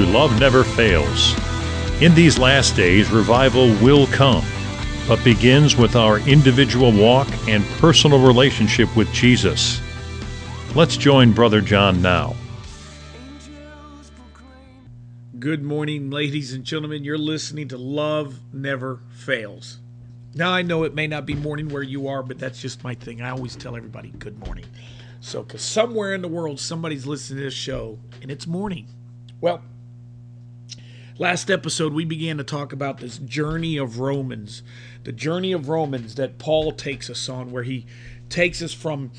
to Love Never Fails. In these last days, revival will come, but begins with our individual walk and personal relationship with Jesus. Let's join Brother John now. Good morning, ladies and gentlemen. You're listening to Love Never Fails. Now, I know it may not be morning where you are, but that's just my thing. I always tell everybody good morning. So, because somewhere in the world, somebody's listening to this show and it's morning. Well, last episode, we began to talk about this journey of Romans, the journey of Romans that Paul takes us on, where he takes us from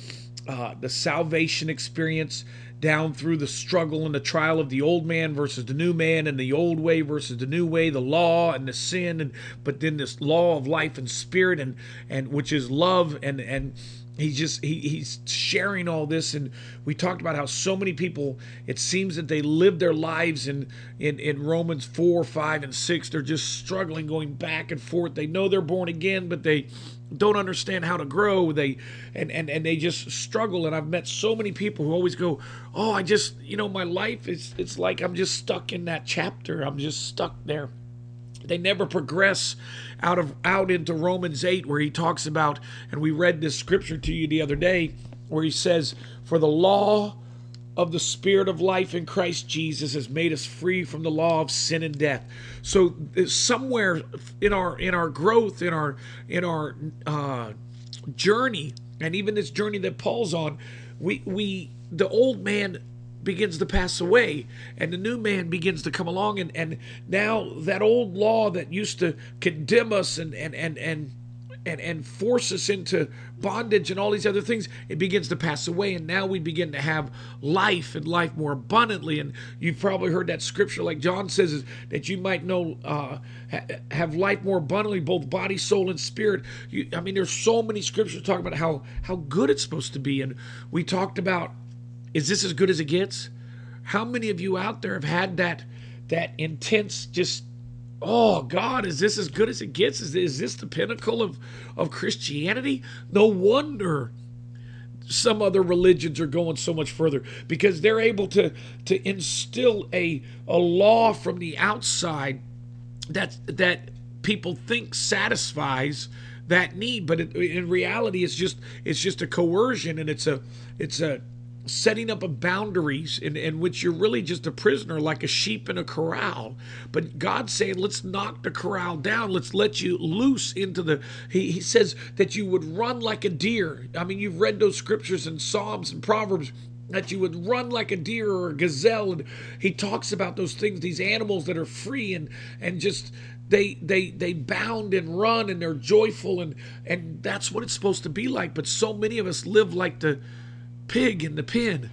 uh, the salvation experience down through the struggle and the trial of the old man versus the new man and the old way versus the new way the law and the sin and but then this law of life and spirit and and which is love and and he's just he, he's sharing all this and we talked about how so many people it seems that they live their lives in in in romans 4 5 and 6 they're just struggling going back and forth. They know they're born again but they don't understand how to grow. They and and and they just struggle. And i've met so many people who always go oh i just you know my life is it's like i'm just stuck in that chapter. I'm just stuck there they never progress out of out into Romans 8 where he talks about and we read this scripture to you the other day where he says for the law of the spirit of life in Christ Jesus has made us free from the law of sin and death. So somewhere in our in our growth in our in our uh, journey and even this journey that Paul's on we we the old man begins to pass away and the new man begins to come along and, and now that old law that used to condemn us and and and and and, and force us into bondage and all these other things, it begins to pass away. And now we begin to have life and life more abundantly. And you've probably heard that scripture, like John says, is that you might know, uh, ha- have life more abundantly, both body, soul, and spirit. You, I mean, there's so many scriptures talking about how, how good it's supposed to be. And we talked about is this as good as it gets? How many of you out there have had that that intense just oh God, is this as good as it gets? Is, is this the pinnacle of, of Christianity? No wonder some other religions are going so much further because they're able to to instill a a law from the outside that that people think satisfies that need but it, in reality it's just it's just a coercion and it's a it's a setting up a boundaries in, in which you're really just a prisoner like a sheep in a corral. But god's saying let's knock the corral down. Let's let you loose into the he, he says that you would run like a deer. I mean you've read those scriptures and psalms and proverbs that you would run like a deer or a gazelle. And he talks about those things these animals that are free and and just they they they bound and run and they're joyful and and that's what it's supposed to be like. But so many of us live like the pig in the pen.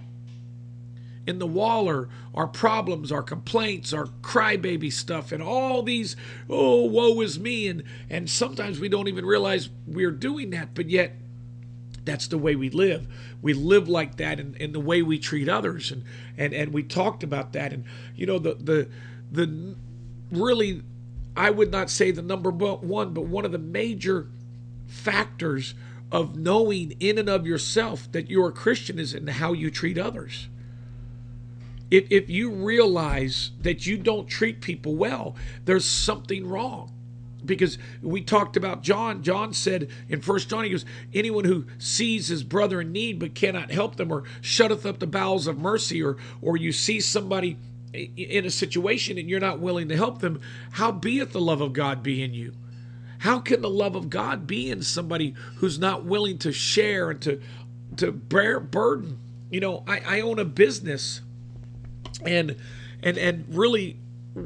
In the waller, our problems, our complaints, our crybaby stuff, and all these, oh, woe is me. And, and sometimes we don't even realize we're doing that, but yet that's the way we live. We live like that in, in the way we treat others. And, and, and we talked about that. And, you know, the, the, the really, I would not say the number one, but one of the major factors of knowing in and of yourself that you're a Christian is in how you treat others. If, if you realize that you don't treat people well, there's something wrong. Because we talked about John. John said in First John, he goes, anyone who sees his brother in need but cannot help them, or shutteth up the bowels of mercy, or or you see somebody in a situation and you're not willing to help them, how beeth the love of God be in you? How can the love of God be in somebody who's not willing to share and to to bear burden? You know, I, I own a business and and and really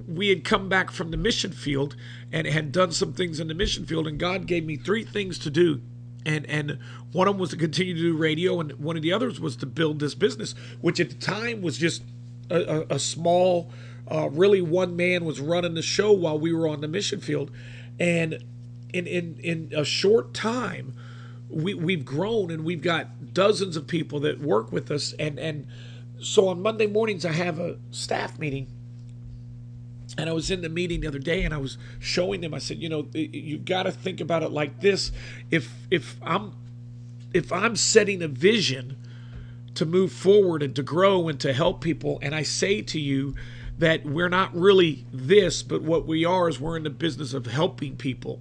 we had come back from the mission field and had done some things in the mission field and God gave me three things to do and and one of them was to continue to do radio, and one of the others was to build this business, which at the time was just a, a, a small, uh, really one man was running the show while we were on the mission field, and in in in a short time, we we've grown and we've got dozens of people that work with us, and and so on Monday mornings I have a staff meeting. And I was in the meeting the other day and I was showing them I said you know you've got to think about it like this. If if I'm if I'm setting a vision to move forward and to grow and to help people and I say to you that we're not really this but what we are is we're in the business of helping people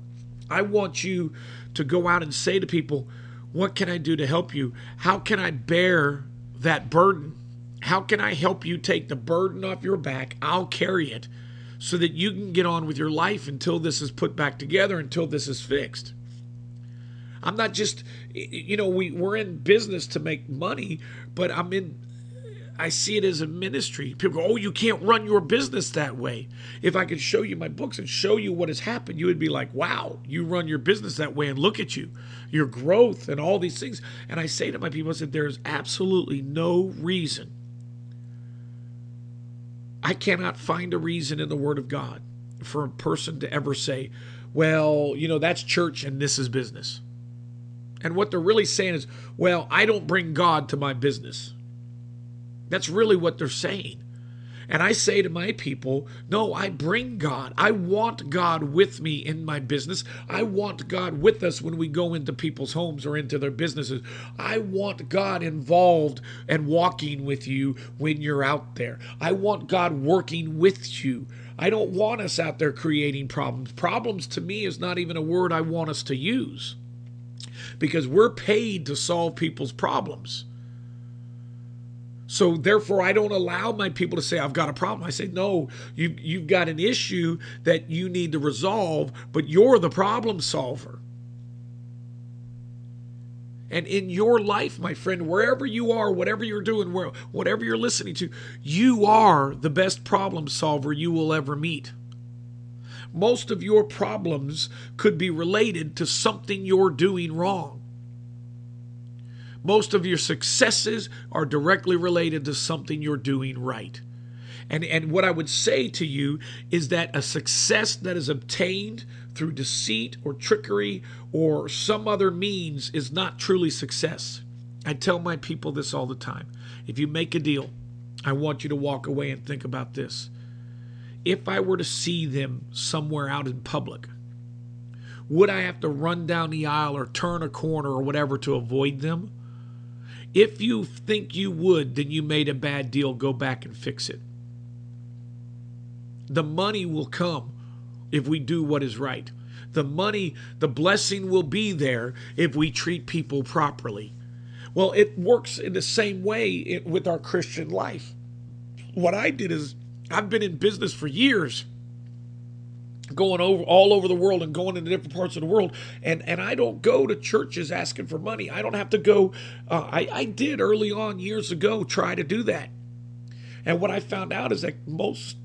I want you to go out and say to people what can I do to help you? How can I bear that burden? How can I help you take the burden off your back? I'll carry it so that you can get on with your life until this is put back together, until this is fixed. I'm not just, you know, we, we're in business to make money, but I'm in, I see it as a ministry. People go, oh, you can't run your business that way. If I could show you my books and show you what has happened, you would be like, wow, you run your business that way and look at you, your growth and all these things. And I say to my people, I said, there is absolutely no reason I cannot find a reason in the Word of God for a person to ever say, well, you know, that's church and this is business. And what they're really saying is, well, I don't bring God to my business. That's really what they're saying. And I say to my people, no, I bring God. I want God with me in my business. I want God with us when we go into people's homes or into their businesses. I want God involved and walking with you when you're out there. I want God working with you. I don't want us out there creating problems. Problems to me is not even a word I want us to use because we're paid to solve people's problems. So therefore, I don't allow my people to say I've got a problem. I say no, you you've got an issue that you need to resolve, but you're the problem solver. And in your life, my friend, wherever you are, whatever you're doing, whatever you're listening to, you are the best problem solver you will ever meet. Most of your problems could be related to something you're doing wrong. Most of your successes are directly related to something you're doing right. And, and what I would say to you is that a success that is obtained through deceit or trickery or some other means is not truly success. I tell my people this all the time. If you make a deal, I want you to walk away and think about this. If I were to see them somewhere out in public, would I have to run down the aisle or turn a corner or whatever to avoid them? If you think you would, then you made a bad deal. Go back and fix it. The money will come if we do what is right. The money, the blessing will be there if we treat people properly. Well, it works in the same way with our Christian life. What I did is, I've been in business for years going over all over the world and going into different parts of the world. And and i don't go to churches asking for money. I don't have to go uh, I, I did early on years ago try to do that. And what i found out is that most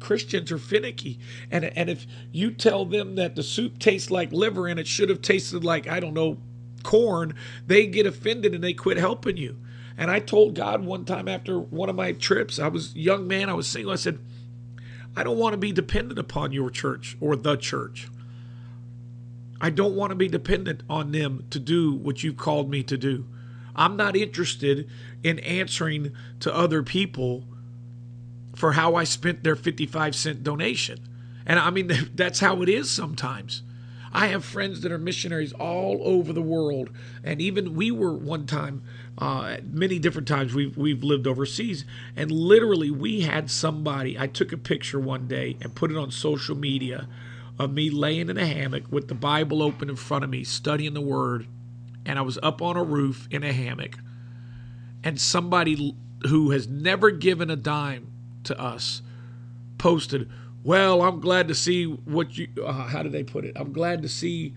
christians are finicky. And and if you tell them that the soup tastes like liver and it should have tasted like i don't know corn they get offended and they quit helping you. And i told god one time after one of my trips i was young man i was single i said I don't want to be dependent upon your church or the church. I don't want to be dependent on them to do what you've called me to do. I'm not interested in answering to other people for how I spent their 55 cent donation. And I mean, that's how it is sometimes. I have friends that are missionaries all over the world. And even we were one time uh, many different times we've we've lived overseas, and literally we had somebody. I took a picture one day and put it on social media of me laying in a hammock with the Bible open in front of me, studying the Word, and I was up on a roof in a hammock, and somebody who has never given a dime to us posted, "Well, I'm glad to see what you. Uh, how did they put it? I'm glad to see."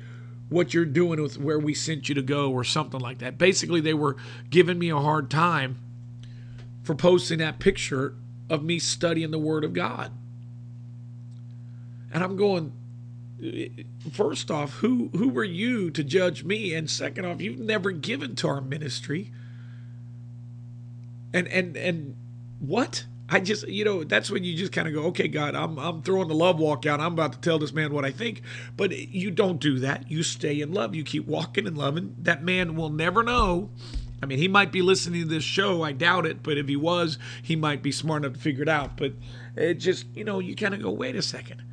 What you're doing with where we sent you to go or something like that. Basically, they were giving me a hard time for posting that picture of me studying the Word of God. And I'm going, first off, who who were you to judge me? And second off, you've never given to our ministry. And and and what? I just, you know, that's when you just kind of go, okay, God, I'm, I'm throwing the love walk out. I'm about to tell this man what I think. But you don't do that. You stay in love. You keep walking in love. And that man will never know. I mean, he might be listening to this show. I doubt it. But if he was, he might be smart enough to figure it out. But it just, you know, you kind of go, wait a second.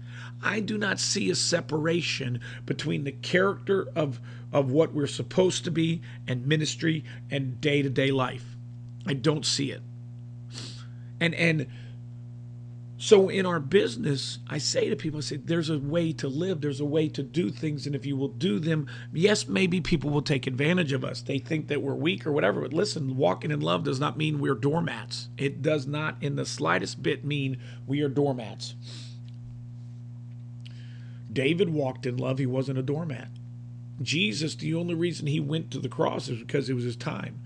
I do not see a separation between the character of of what we're supposed to be and ministry and day-to-day life. I don't see it. And and so in our business, I say to people, I say, there's a way to live, there's a way to do things, and if you will do them, yes, maybe people will take advantage of us. They think that we're weak or whatever. But listen, walking in love does not mean we're doormats. It does not in the slightest bit mean we are doormats. David walked in love, he wasn't a doormat. Jesus, the only reason he went to the cross is because it was his time.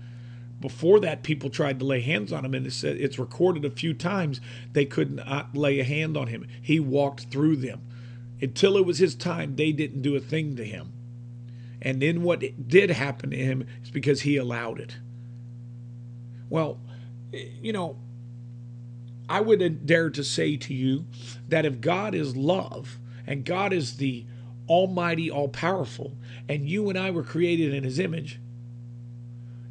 Before that, people tried to lay hands on him, and it's, it's recorded a few times they could not lay a hand on him. He walked through them. Until it was his time, they didn't do a thing to him. And then what did happen to him is because he allowed it. Well, you know, I wouldn't dare to say to you that if God is love and God is the almighty, all powerful, and you and I were created in his image,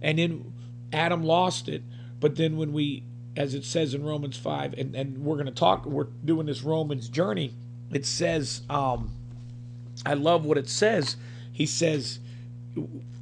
and then Adam lost it, but then when we, as it says in Romans 5, and, and we're going to talk, we're doing this Romans journey, it says, um, I love what it says. He says,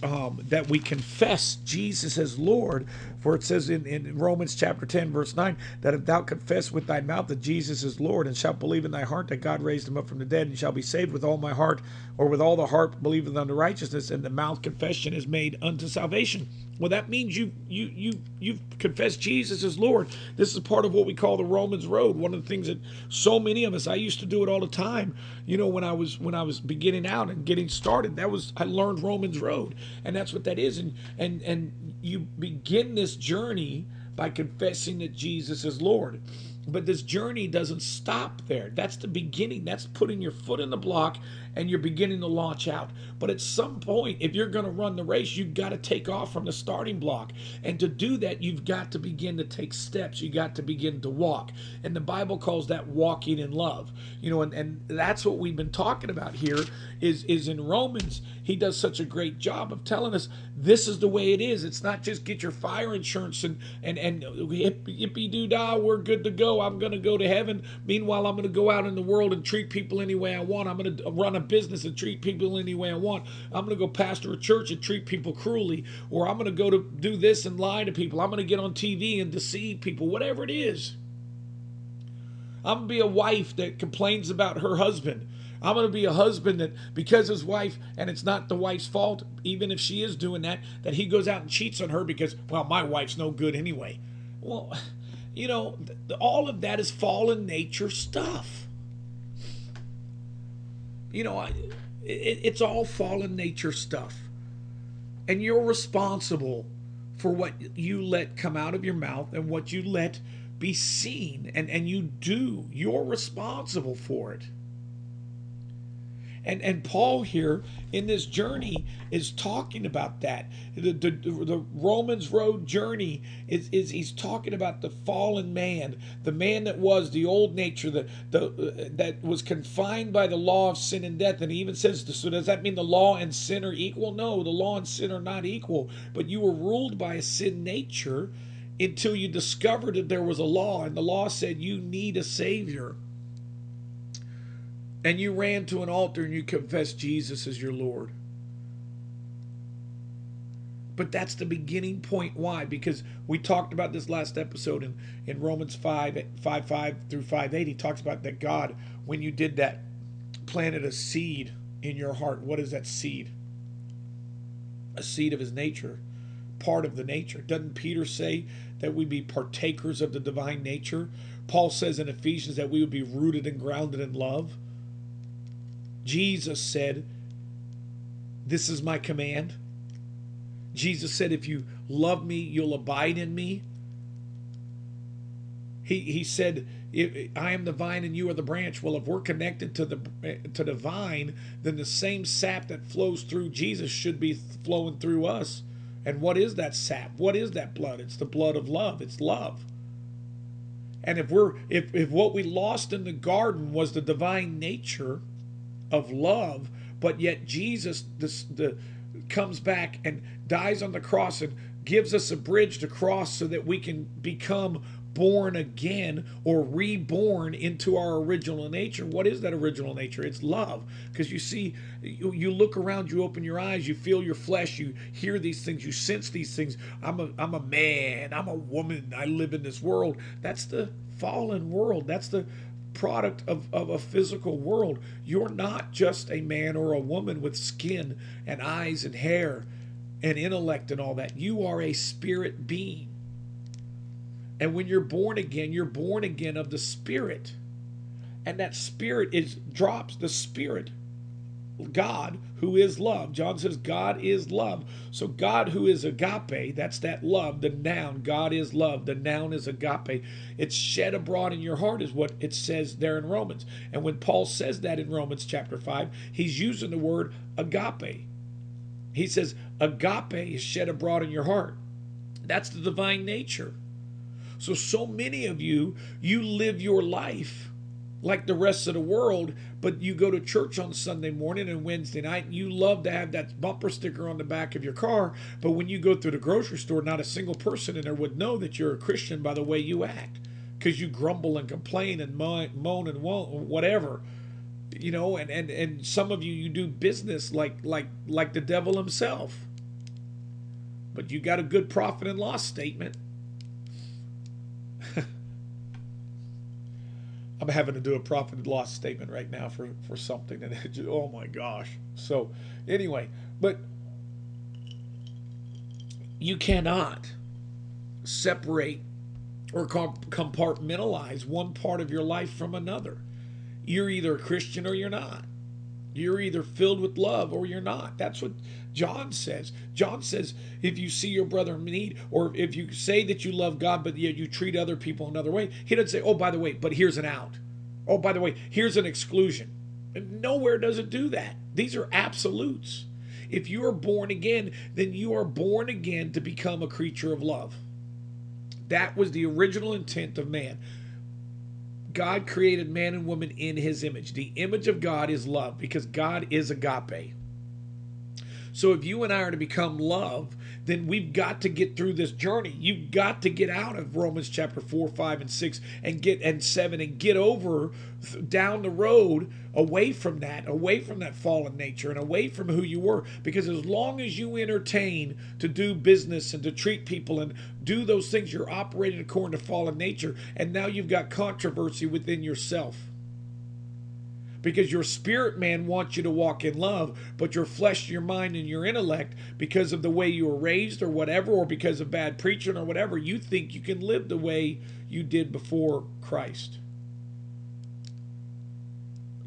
um, that we confess Jesus as Lord. For it says in, in Romans chapter 10, verse 9, that if thou confess with thy mouth that Jesus is Lord, and shalt believe in thy heart that God raised him up from the dead, and shall be saved with all my heart, or with all the heart believeth unto righteousness, and the mouth confession is made unto salvation. Well, that means you you you you've confessed Jesus as Lord. This is part of what we call the Romans road. One of the things that so many of us, I used to do it all the time. You know, when I was when I was beginning out and getting started, that was I learned Romans road, and that's what that is. And and and you begin this journey by confessing that Jesus is Lord. But this journey doesn't stop there. That's the beginning. That's putting your foot in the block and you're beginning to launch out. But at some point, if you're going to run the race, you've got to take off from the starting block. And to do that, you've got to begin to take steps. You got to begin to walk. And the Bible calls that walking in love. You know, and, and that's what we've been talking about here is, is in Romans. He does such a great job of telling us this is the way it is. It's not just get your fire insurance and and and yippee doo dah, we're good to go. I'm going to go to heaven. Meanwhile, I'm going to go out in the world and treat people any way I want. I'm going to run a business and treat people any way I want. I'm going to go pastor a church and treat people cruelly, or I'm going to go to do this and lie to people. I'm going to get on TV and deceive people, whatever it is. I'm going to be a wife that complains about her husband. I'm going to be a husband that, because his wife, and it's not the wife's fault, even if she is doing that, that he goes out and cheats on her because, well, my wife's no good anyway. Well, you know, all of that is fallen nature stuff. You know, it, it's all fallen nature stuff. And you're responsible for what you let come out of your mouth and what you let be seen. And, and you do. You're responsible for it. And and Paul here in this journey is talking about that. The, the, the Romans road journey is, is he's talking about the fallen man, the man that was the old nature, the, the uh, that was confined by the law of sin and death. And he even says, so does that mean the law and sin are equal? No, the law and sin are not equal. But you were ruled by a sin nature until you discovered that there was a law, and the law said you need a savior and you ran to an altar and you confessed Jesus as your Lord. But that's the beginning point. Why? Because we talked about this last episode in, in Romans 5, 5, 5 through 5, 8. He talks about that God, when you did that, planted a seed in your heart. What is that seed? A seed of his nature, part of the nature. Doesn't Peter say that we be partakers of the divine nature? Paul says in Ephesians that we would be rooted and grounded in love. Jesus said, This is my command. Jesus said, If you love me, you'll abide in me. He, he said, if, I am the vine and you are the branch. Well, if we're connected to the to the vine, then the same sap that flows through Jesus should be flowing through us. And what is that sap? What is that blood? It's the blood of love. It's love. And if we're if if what we lost in the garden was the divine nature of love, but yet Jesus the comes back and dies on the cross and gives us a bridge to cross so that we can become born again or reborn into our original nature. What is that original nature? It's love. Because you see, you, you, look around, you open your eyes, you feel your flesh, you hear these things, you sense these things. I'm a, I'm a man, I'm a woman, I live in this world. That's the fallen world. That's the product of, of a physical world. You're not just a man or a woman with skin and eyes and hair and intellect and all that. You are a spirit being. And when you're born again, you're born again of the Spirit. And that Spirit is drops the Spirit. God, who is love. John says God is love. So God, who is agape, that's that love, the noun. God is love. The noun is agape. It's shed abroad in your heart, is what it says there in Romans. And when Paul says that in Romans chapter 5, he's using the word agape. He says, agape is shed abroad in your heart. That's the divine nature. So, so many of you, you live your life like the rest of the world, but you go to church on Sunday morning and Wednesday night, and you love to have that bumper sticker on the back of your car. But when you go through the grocery store, not a single person in there would know that you're a Christian by the way you act because you grumble and complain and moan and whatever you know and, and and some of you you do business like like like the devil himself but you got a good profit and loss statement I'm having to do a profit and loss statement right now for, for something. And it, oh my gosh. So, anyway, but you cannot separate or compartmentalize one part of your life from another. You're either a Christian or you're not. You're either filled with love or you're not. That's what John says. John says if you see your brother in need, or if you say that you love God, but yet you treat other people another way, he doesn't say, oh, by the way, but here's an out. Oh, by the way, here's an exclusion. Nowhere does it do that. These are absolutes. If you are born again, then you are born again to become a creature of love. That was the original intent of man. God created man and woman in his image. The image of God is love because God is agape. So if you and I are to become love, then we've got to get through this journey. You've got to get out of Romans chapter 4, 5, and 6 and get and 7 and get over down the road away from that, away from that fallen nature and away from who you were. Because as long as you entertain to do business and to treat people and do those things, you're operating according to fallen nature. And now you've got controversy within yourself because your spirit man wants you to walk in love, but your flesh, your mind, and your intellect, because of the way you were raised or whatever, or because of bad preaching or whatever, you think you can live the way you did before Christ.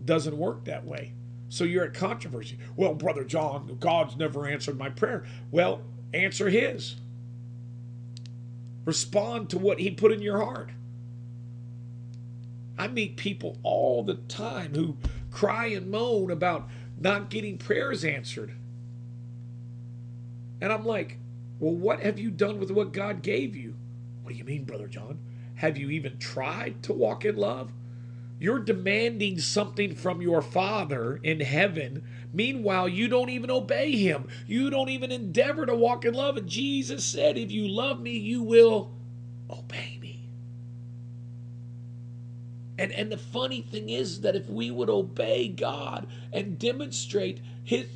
Doesn't work that way. So you're at controversy. Well, Brother John, God's never answered my prayer. Well, answer his. Respond to what he put in your heart. I meet people all the time who cry and moan about not getting prayers answered. And I'm like, well, what have you done with what God gave you? What do you mean, Brother John? Have you even tried to walk in love? You're demanding something from your Father in heaven. Meanwhile, you don't even obey Him. You don't even endeavor to walk in love. And Jesus said, If you love me, you will obey. And and the funny thing is that if we would obey God and demonstrate his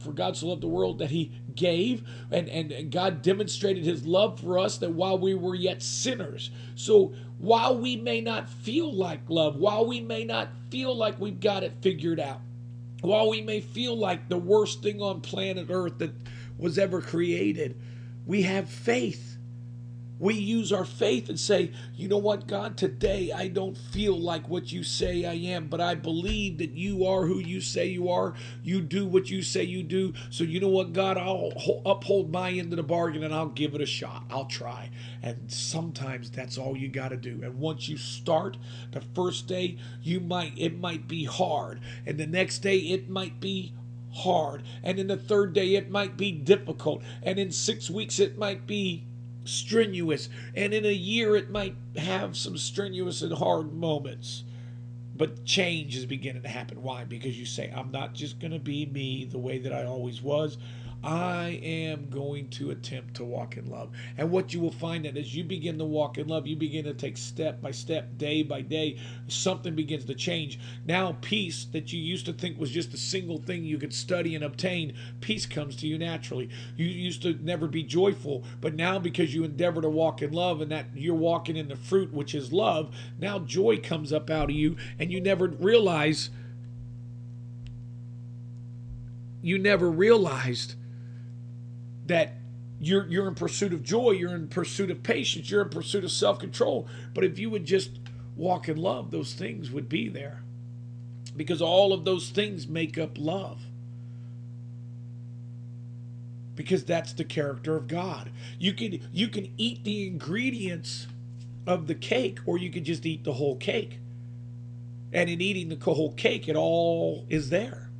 for God so loved the world that he gave and, and, and God demonstrated his love for us that while we were yet sinners. So while we may not feel like love, while we may not feel like we've got it figured out, while we may feel like the worst thing on planet Earth that was ever created, we have faith We use our faith and say, you know what, God, today I don't feel like what you say I am, but I believe that you are who you say you are. You do what you say you do. So, you know what, God, I'll uphold my end of the bargain and I'll give it a shot. I'll try. And sometimes that's all you got to do. And once you start, the first day, you might, it might be hard. And the next day, it might be hard. And in the third day, it might be difficult. And in six weeks, it might be strenuous. And in a year, it might have some strenuous and hard moments. But change is beginning to happen. Why? Because you say, I'm not just going to be me the way that I always was. I am going to attempt to walk in love. And what you will find that as you begin to walk in love, you begin to take step by step, day by day, something begins to change. Now, peace that you used to think was just a single thing you could study and obtain, peace comes to you naturally. You used to never be joyful, but now because you endeavor to walk in love and that you're walking in the fruit, which is love, now joy comes up out of you and you never realize. You never realized that you're you're in pursuit of joy, you're in pursuit of patience, you're in pursuit of self-control. But if you would just walk in love, those things would be there. Because all of those things make up love. Because that's the character of God. You can you can eat the ingredients of the cake or you could just eat the whole cake. And in eating the whole cake, it all is there.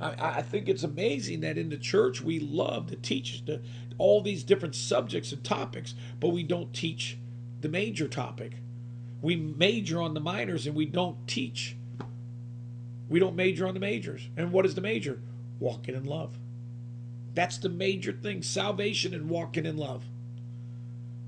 I, I think it's amazing that in the church we love to teach the, all these different subjects and topics, but we don't teach the major topic. We major on the minors and we don't teach. We don't major on the majors. And what is the major? Walking in love. That's the major thing salvation and walking in love.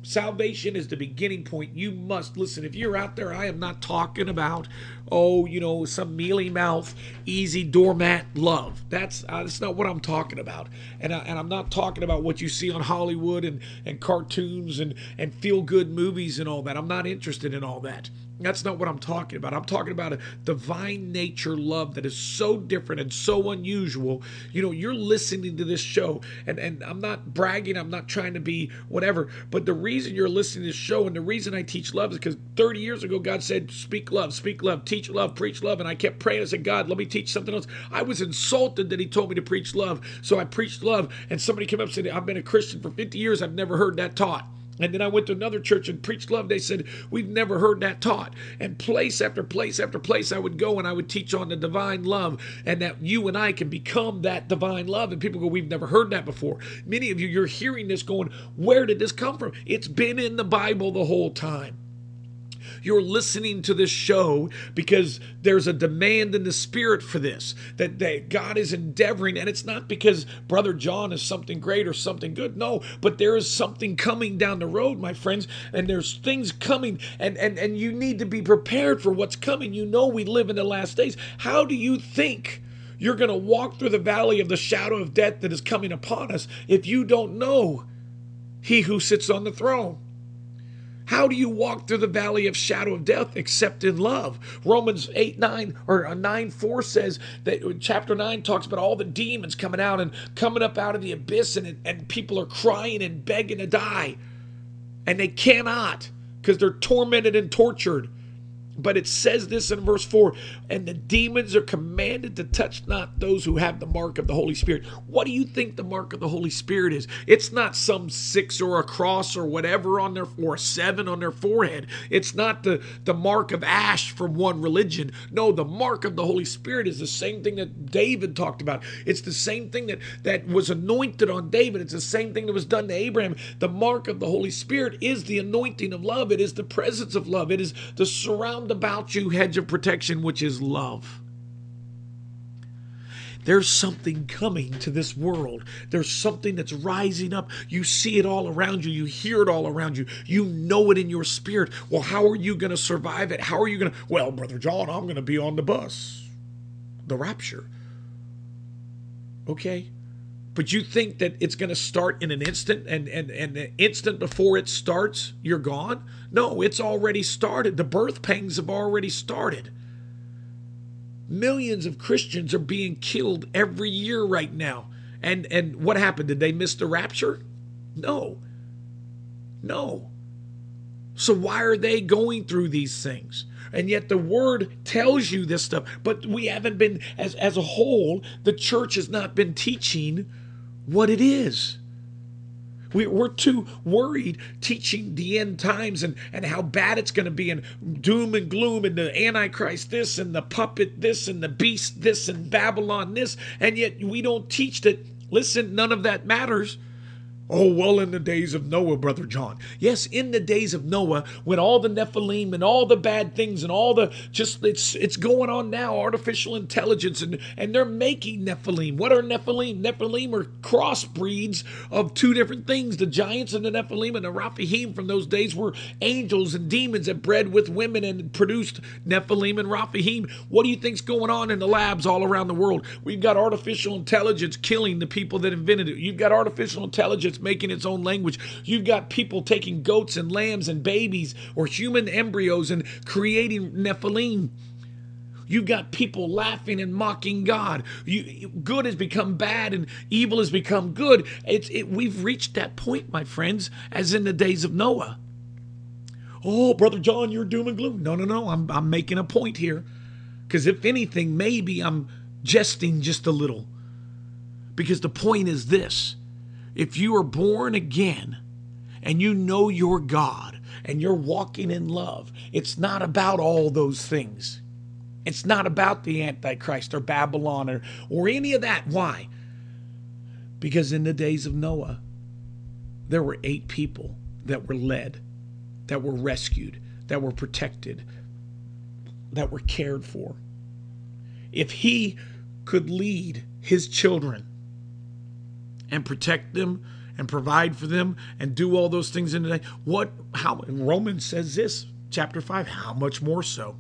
Salvation is the beginning point. You must listen. If you're out there, I am not talking about, oh, you know, some mealy mouth, easy doormat love. That's uh, that's not what I'm talking about. And I, and I'm not talking about what you see on Hollywood and and cartoons and and feel good movies and all that. I'm not interested in all that. That's not what I'm talking about. I'm talking about a divine nature love that is so different and so unusual. You know, you're listening to this show, and, and I'm not bragging, I'm not trying to be whatever, but the reason you're listening to this show and the reason I teach love is because 30 years ago, God said, Speak love, speak love, teach love, preach love. And I kept praying. I said, God, let me teach something else. I was insulted that He told me to preach love. So I preached love, and somebody came up and said, I've been a Christian for 50 years, I've never heard that taught. And then I went to another church and preached love. They said, We've never heard that taught. And place after place after place, I would go and I would teach on the divine love and that you and I can become that divine love. And people go, We've never heard that before. Many of you, you're hearing this going, Where did this come from? It's been in the Bible the whole time. You're listening to this show because there's a demand in the spirit for this, that, that God is endeavoring. And it's not because Brother John is something great or something good. No, but there is something coming down the road, my friends, and there's things coming, and, and, and you need to be prepared for what's coming. You know, we live in the last days. How do you think? You're going to walk through the valley of the shadow of death that is coming upon us if you don't know he who sits on the throne. How do you walk through the valley of shadow of death except in love? Romans 8 9 or uh, 9 4 says that uh, chapter 9 talks about all the demons coming out and coming up out of the abyss, and, and people are crying and begging to die. And they cannot because they're tormented and tortured. But it says this in verse 4 and the demons are commanded to touch not those who have the mark of the Holy Spirit. What do you think the mark of the Holy Spirit is? It's not some six or a cross or whatever on their or a seven on their forehead. It's not the, the mark of ash from one religion. No, the mark of the Holy Spirit is the same thing that David talked about. It's the same thing that, that was anointed on David. It's the same thing that was done to Abraham. The mark of the Holy Spirit is the anointing of love. It is the presence of love. It is the about you hedge of protection, which is love. There's something coming to this world. There's something that's rising up. You see it all around you. You hear it all around you. You know it in your spirit. Well, how are you going to survive it? How are you going to? Well, Brother John, I'm going to be on the bus. The rapture. Okay? But you think that it's going to start in an instant and, and, and the instant before it starts, you're gone? No, it's already started. The birth pangs have already started. Millions of Christians are being killed every year right now. And and what happened? Did they miss the rapture? No. No. So why are they going through these things? And yet the word tells you this stuff, but we haven't been as as a whole, the church has not been teaching what it is. We, we're too worried teaching the end times and, and how bad it's going to be and doom and gloom and the Antichrist this and the puppet this and the beast this and Babylon this. And yet we don't teach that, listen, none of that matters Oh, well, in the days of Noah, Brother John. Yes, in the days of Noah, when all the Nephilim and all the bad things and all the just it's it's going on now, artificial intelligence, and and they're making Nephilim. What are Nephilim? Nephilim are crossbreeds of two different things. The giants and the Nephilim and the Raphaim from those days were angels and demons that bred with women and produced Nephilim and Raphaim. What do you think's going on in the labs all around the world? We've got artificial intelligence killing the people that invented it. You've got artificial intelligence making its own language. You've got people taking goats and lambs and babies or human embryos and creating Nephilim. You've got people laughing and mocking God. You, good has become bad and evil has become good. It's, it, we've reached that point, my friends, as in the days of Noah. Oh, Brother John, you're doom and gloom. No, no, no. I'm, I'm making a point here. Because if anything, maybe I'm jesting just a little. Because the point is this if you are born again and you know your God and you're walking in love, it's not about all those things. It's not about the Antichrist or Babylon or, or any of that. Why? Because in the days of Noah, there were eight people that were led, that were rescued, that were protected, that were cared for. If he could lead his children and protect them and provide for them and do all those things in the day. What how Romans says this, chapter 5, how much more so?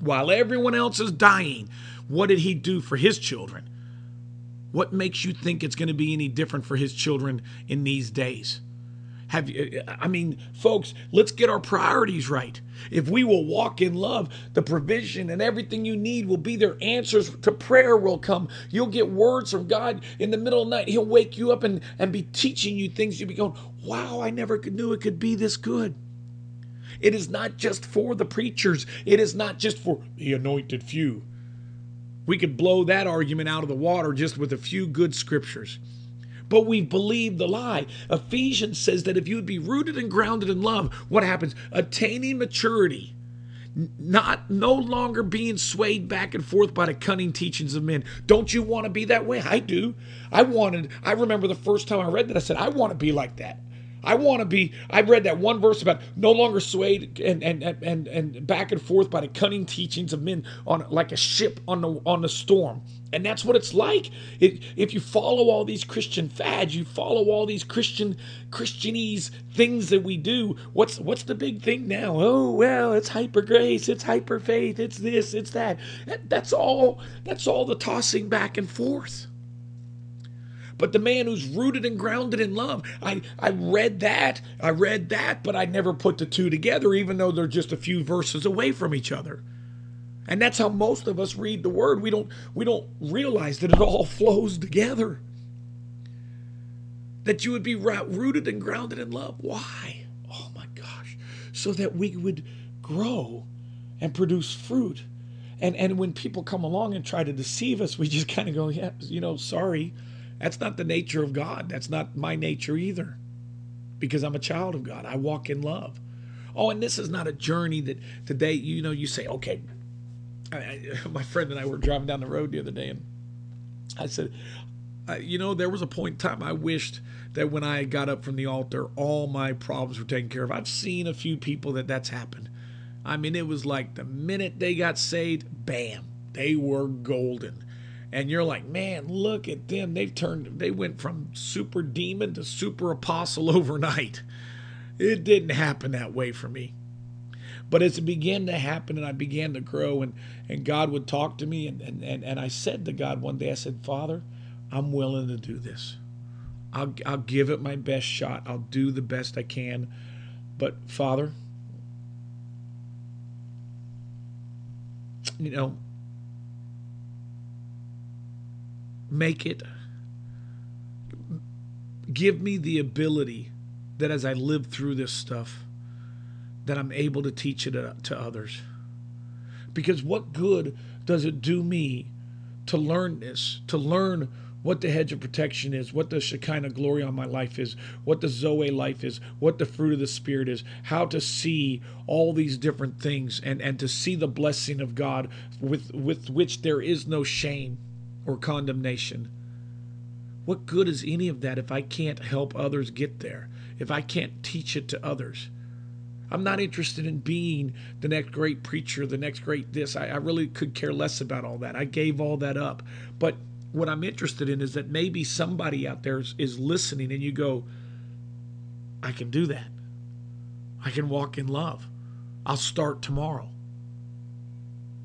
While everyone else is dying, what did he do for his children? What makes you think it's going to be any different for his children in these days? Have you, I mean, folks, let's get our priorities right. If we will walk in love, the provision and everything you need will be there. Answers to prayer will come. You'll get words from God in the middle of the night. He'll wake you up and, and be teaching you things. You'll be going, wow, I never knew it could be this good. It is not just for the preachers, it is not just for the anointed few. We could blow that argument out of the water just with a few good scriptures but we've believed the lie. Ephesians says that if you would be rooted and grounded in love, what happens? Attaining maturity not no longer being swayed back and forth by the cunning teachings of men. Don't you want to be that way? I do. I wanted, I remember the first time I read that, I said, I want to be like that. I want to be. I read that one verse about no longer swayed and and and and back and forth by the cunning teachings of men on like a ship on the on the storm. And that's what it's like. It, if you follow all these Christian fads, you follow all these Christian Christianese things that we do. What's what's the big thing now? Oh well, it's hyper grace, it's hyper faith, it's this, it's that. That's all. That's all the tossing back and forth but the man who's rooted and grounded in love. I, I read that, I read that, but I never put the two together, even though they're just a few verses away from each other. And that's how most of us read the word. We don't we don't realize that it all flows together. That you would be rooted and grounded in love. Why? Oh my gosh. So that we would grow and produce fruit. And and when people come along and try to deceive us, we just kind of go, yeah, you know, sorry. That's not the nature of God. That's not my nature either. Because I'm a child of God. I walk in love. Oh, and this is not a journey that today, you know, you say, okay, I, I, my friend and I were driving down the road the other day, and I said, you know, there was a point in time I wished that when I got up from the altar, all my problems were taken care of. I've seen a few people that that's happened. I mean, it was like the minute they got saved, bam, they were golden and you're like, man, look at them. They've turned, they went from super demon to super apostle overnight. It didn't happen that way for me. But as it began to happen and I began to grow and, and God would talk to me and, and, and, and I said to God one day, I said, Father, I'm willing to do this. I'll, I'll give it my best shot. I'll do the best I can. But Father, you know, make it give me the ability that as I live through this stuff, that I'm able to teach it uh, to others. Because what good does it do me to learn this, to learn what the hedge of protection is, what the Shekinah glory on my life is, what the Zoe life is, what the fruit of the Spirit is, how to see all these different things and, and to see the blessing of God with, with which there is no shame or condemnation. What good is any of that if I can't help others get there, if I can't teach it to others? I'm not interested in being the next great preacher, the next great this. I, I really could care less about all that. I gave all that up. But what I'm interested in is that maybe somebody out there is, is listening and you go, I can do that. I can walk in love. I'll start tomorrow.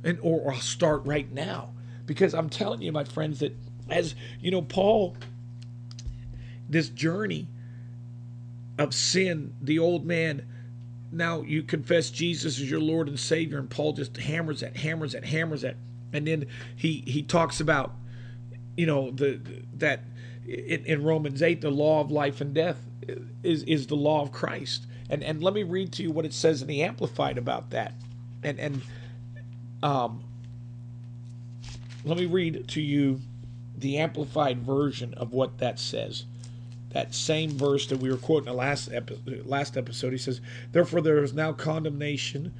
And or, or I'll start right now. Because I'm telling you, my friends, that as you know, Paul, this journey of sin, the old man, now you confess Jesus as your Lord and Savior, and Paul just hammers at, hammers at, hammers at, and then he he talks about you know the that in, in Romans 8 the law of life and death is is the law of Christ. And and let me read to you what it says in the amplified about that. And and um let me read to you the amplified version of what that says that same verse that we were quoting the last epi- last episode he says therefore there is now condemnation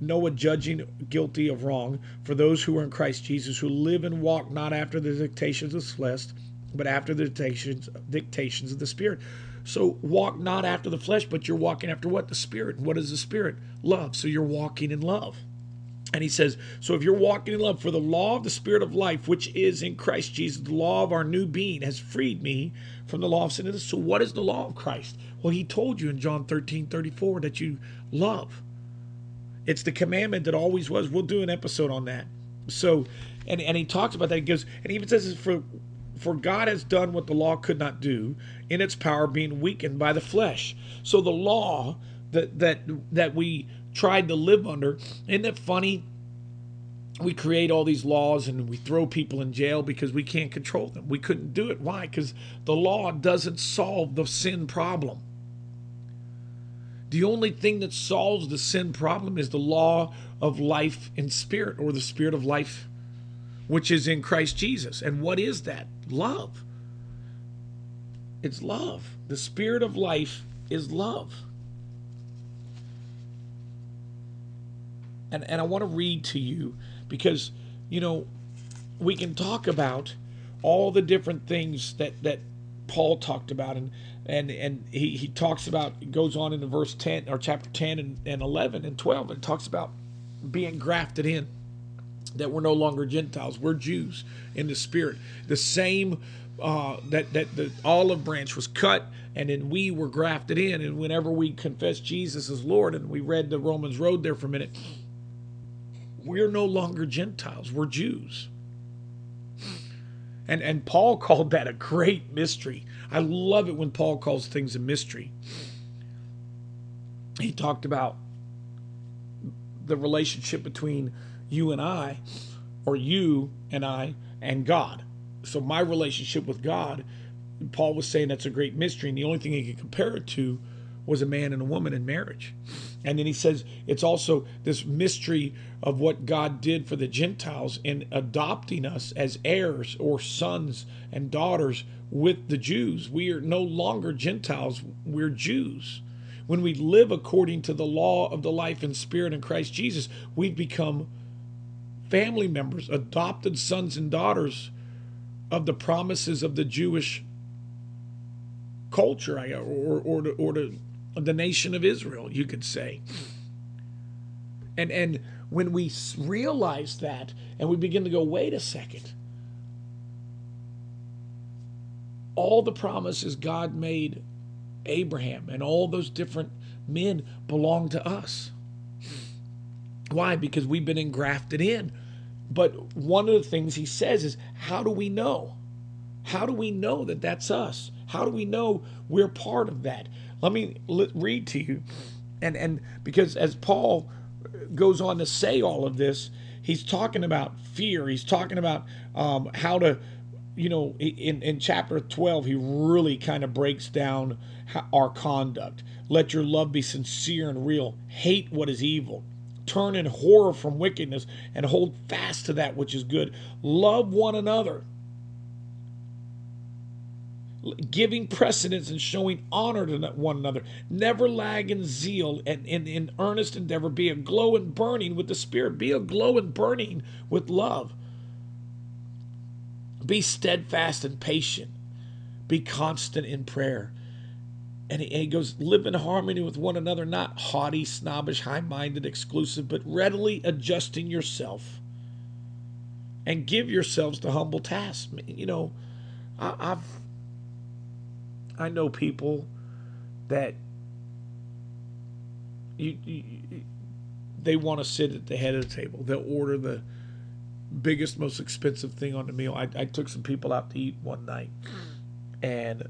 no judging guilty of wrong for those who are in Christ Jesus, who live and walk not after the dictations of flesh, but after the dictations, dictations of the Spirit. So walk not after the flesh, but you're walking after what? The Spirit. What is the Spirit? Love. So you're walking in love. And he says, So if you're walking in love, for the law of the Spirit of life, which is in Christ Jesus, the law of our new being, has freed me from the law of sin and. So what is the law of Christ? Well, he told you in John 13 34 that you love. It's the commandment that always was. We'll do an episode on that. So, and and he talks about that. He goes, and he even says, "For for God has done what the law could not do in its power, being weakened by the flesh." So the law that that that we tried to live under, isn't it funny? We create all these laws and we throw people in jail because we can't control them. We couldn't do it. Why? Because the law doesn't solve the sin problem. The only thing that solves the sin problem is the law of life and spirit, or the spirit of life, which is in Christ Jesus. And what is that? Love. It's love. The spirit of life is love. And, and I want to read to you because, you know, we can talk about all the different things that, that Paul talked about. And and and he, he talks about goes on in the verse 10 or chapter 10 and, and 11 and 12 and talks about being grafted in that we're no longer gentiles we're jews in the spirit the same uh, that that the olive branch was cut and then we were grafted in and whenever we confess jesus as lord and we read the romans road there for a minute we're no longer gentiles we're jews and and paul called that a great mystery I love it when Paul calls things a mystery. He talked about the relationship between you and I, or you and I, and God. So, my relationship with God, Paul was saying that's a great mystery. And the only thing he could compare it to was a man and a woman in marriage. And then he says it's also this mystery of what God did for the Gentiles in adopting us as heirs or sons and daughters with the Jews. We are no longer Gentiles, we're Jews. When we live according to the law of the life and spirit in Christ Jesus, we've become family members, adopted sons and daughters of the promises of the Jewish culture, or, or, to or, or the, the nation of Israel, you could say. And, and when we realize that and we begin to go, wait a second, all the promises God made Abraham and all those different men belong to us. Why? Because we've been engrafted in. But one of the things he says is, how do we know? How do we know that that's us? How do we know we're part of that? Let me read to you. And, and because as Paul goes on to say all of this, he's talking about fear. He's talking about um, how to you know, in, in chapter 12, he really kind of breaks down our conduct. Let your love be sincere and real. Hate what is evil. Turn in horror from wickedness and hold fast to that which is good. Love one another. Giving precedence and showing honor to one another. Never lag in zeal and in, earnest endeavor. Be a glow and burning with the Spirit. Be a glow and burning with love. Be steadfast and patient. Be constant in prayer. And he, goes, live in harmony with one another, not haughty, snobbish, high minded, exclusive, but readily adjusting yourself and give yourselves to humble tasks. You know, I, I've, I know people that you, you they want to sit at the head of the table. They'll order the biggest, most expensive thing on the meal. I, I took some people out to eat one night, and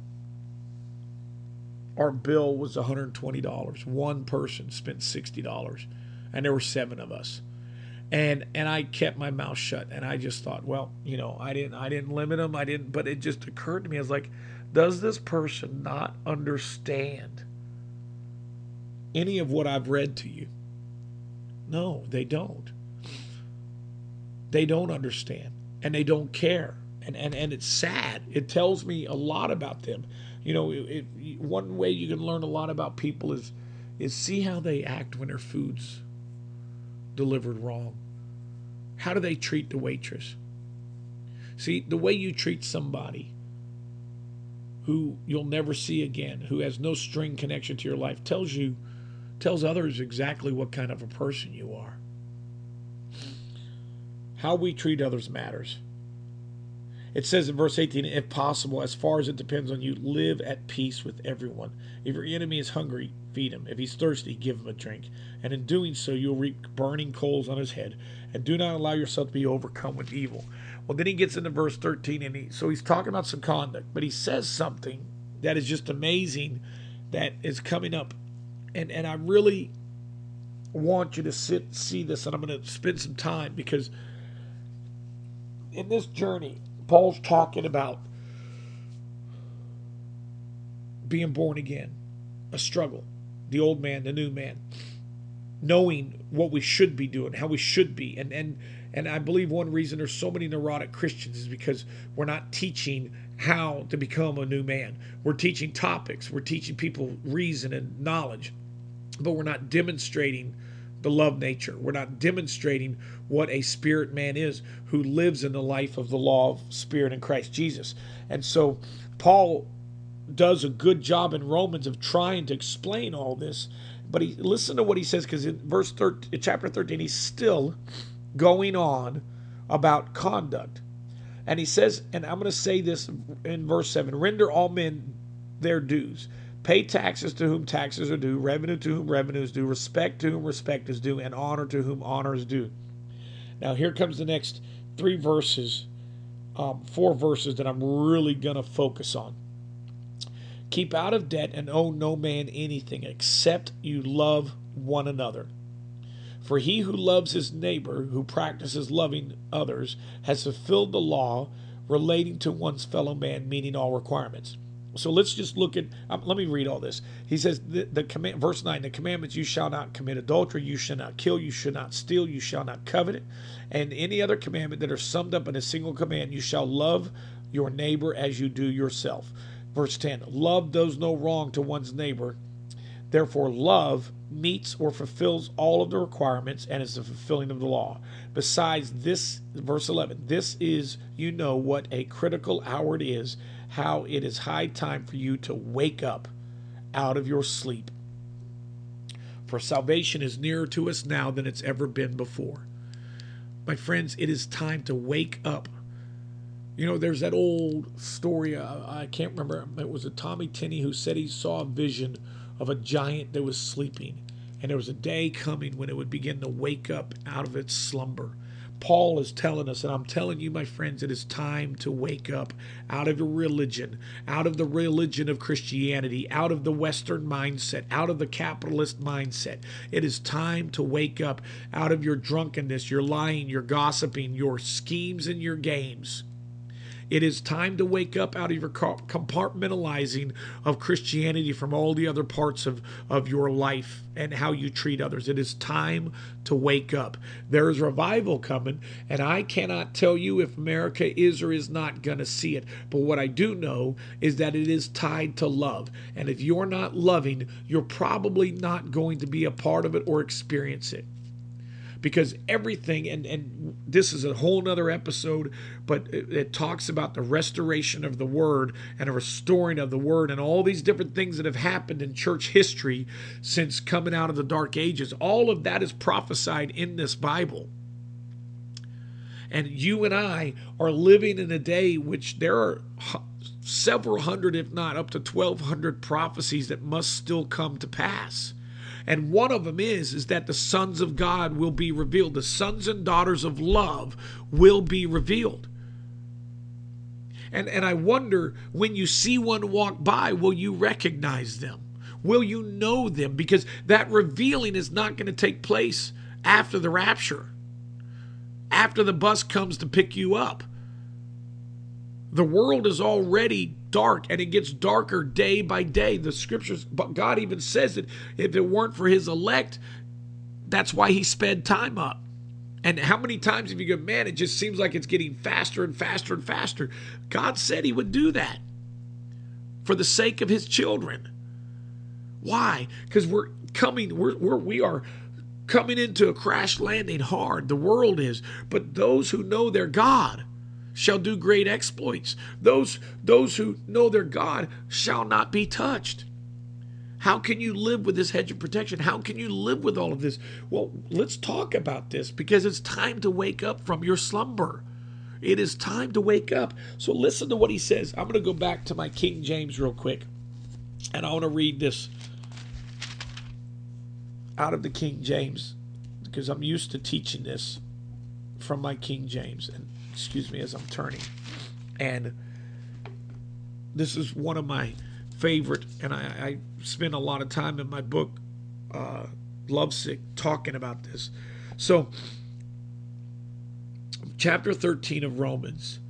our bill was $120. One person spent $60, and there were seven of us. And and I kept my mouth shut, and I just thought, well, you know, I didn't I didn't limit them, I didn't, but it just occurred to me, I was like, does this person not understand any of what I've read to you? No, they don't they don't understand and they don't care. And, and, and it's sad. It tells me a lot about them. You know, it, it, one way you can learn a lot about people is is see how they act when their food's delivered wrong. How do they treat the waitress? See, the way you treat somebody who you'll never see again, who has no string connection to your life, tells you tells others exactly what kind of a person you are. How we treat others matters. It says in verse 18, if possible, as far as it depends on you, live at peace with everyone. If your enemy is hungry, feed him. If he's thirsty, give him a drink. And in doing so, you'll reap burning coals on his head. And do not allow yourself to be overcome with evil. Well, then he gets into verse 13, and he, so he's talking about some conduct, but he says something that is just amazing that is coming up. And, and I really want you to sit see this, and I'm going to spend some time because – in this journey, Paul's talking about being born again, a struggle, the old man, the new man, knowing what we should be doing, how we should be, and and and I believe one reason there's so many neurotic Christians is because we're not teaching how to become a new man. We're teaching topics, we're teaching people reason and knowledge, but we're not demonstrating the love nature. We're not demonstrating what a spirit man is who lives in the life of the law of spirit in Christ Jesus. And so Paul does a good job in Romans of trying to explain all this. But he listen to what he says because in verse 13, chapter 13, he's still going on about conduct. And he says, and I'm going to say this in verse 7 render all men their dues Pay taxes to whom taxes are due, revenue to whom revenue is due, respect to whom respect is due, and honor to whom honor is due. Now, here comes the next three verses, um, four verses that I'm really going to focus on. Keep out of debt and owe no man anything except you love one another. For he who loves his neighbor, who practices loving others, has fulfilled the law relating to one's fellow man, meeting all requirements. So let's just look at. Um, let me read all this. He says the, the command, verse nine: the commandments: you shall not commit adultery, you shall not kill, you shall not steal, you shall not covet it, and any other commandment that are summed up in a single command: you shall love your neighbor as you do yourself. Verse ten: love does no wrong to one's neighbor. Therefore, love meets or fulfills all of the requirements and is the fulfilling of the law. Besides this, verse 11, this is, you know, what a critical hour it is how it is high time for you to wake up out of your sleep. For salvation is nearer to us now than it's ever been before. My friends, it is time to wake up. You know, there's that old story, uh, I can't remember, it was a Tommy Tenney who said he saw a vision of a giant that was sleeping. And there was a day coming when it would begin to wake up out of its slumber. Paul is telling us, and I'm telling you, my friends, it is time to wake up out of your religion, out of the religion of Christianity, out of the Western mindset, out of the capitalist mindset. It is time to wake up out of your drunkenness, your lying, your gossiping, your schemes, and your games. It is time to wake up out of your compartmentalizing of Christianity from all the other parts of, of your life and how you treat others. It is time to wake up. There is revival coming, and I cannot tell you if America is or is not going to see it. But what I do know is that it is tied to love. And if you're not loving, you're probably not going to be a part of it or experience it because everything and and this is a whole nother episode but it, it, talks about the restoration of the word and a restoring of the word and all these different things that have happened in church history since coming out of the dark ages all of that is prophesied in this bible and you and I are living in a day which there are several hundred, if not up to 1,200 prophecies that must still come to pass. And one of them is is that the sons of God will be revealed. The sons and daughters of love will be revealed. And and I wonder when you see one walk by, will you recognize them? Will you know them? Because that revealing is not going to take place after the rapture. After the bus comes to pick you up. The world is already dark and it gets darker day by day. The scriptures, but God even says that if it weren't for his elect, that's why he sped time up. And how many times have you go, man, it just seems like it's getting faster and faster and faster? God said he would do that for the sake of his children. Why? Because we're coming, we're, we're, we are coming into a crash landing hard. The world is. But those who know their God, shall do great exploits. Those, those who know their God shall not be touched. How can you live with this hedge of protection? How can you live with all of this? Well, let's talk about this because it's time to wake up from your slumber. It is time to wake up. So listen to what he says. I'm going to go back to my King James real quick. And I want to read this out of the King James because I'm used to teaching this from my King James. And excuse me, as I'm turning. And this is one of my favorite, and I, I spend a lot of time in my book, uh, Lovesick, talking about this. So, chapter 13 of Romans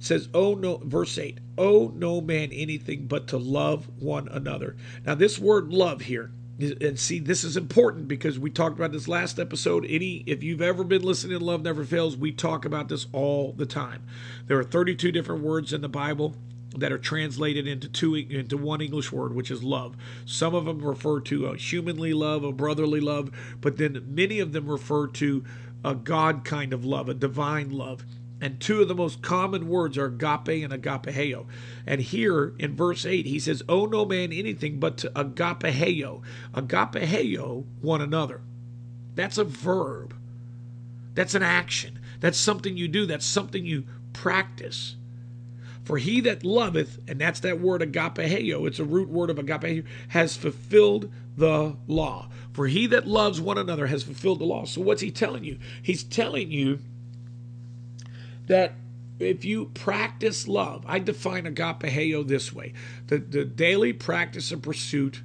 says, Oh, no, verse 8, oh, no man anything but to love one another. Now, this word love here and see this is important because we talked about this last episode. Any if you've ever been listening to love never fails we talk about this all the time. There are 32 different words in the bible that are translated into two into one english word which is love. Some of them refer to a humanly love a brotherly love but then many of them refer to a god kind of love a divine love and two of the most common words are agape and agapeo. And here in verse 8, he says, Owe no man anything but to agapeo. Agapeo one another. That's a verb. That's an action. That's something you do. That's something you practice. For he that loveth, and that's that word agapeo, it's a root word of agapeo, has fulfilled the law. For he that loves one another has fulfilled the law. So what's he telling you? He's telling you that if you practice love, I define agapeo this way the, the daily practice and pursuit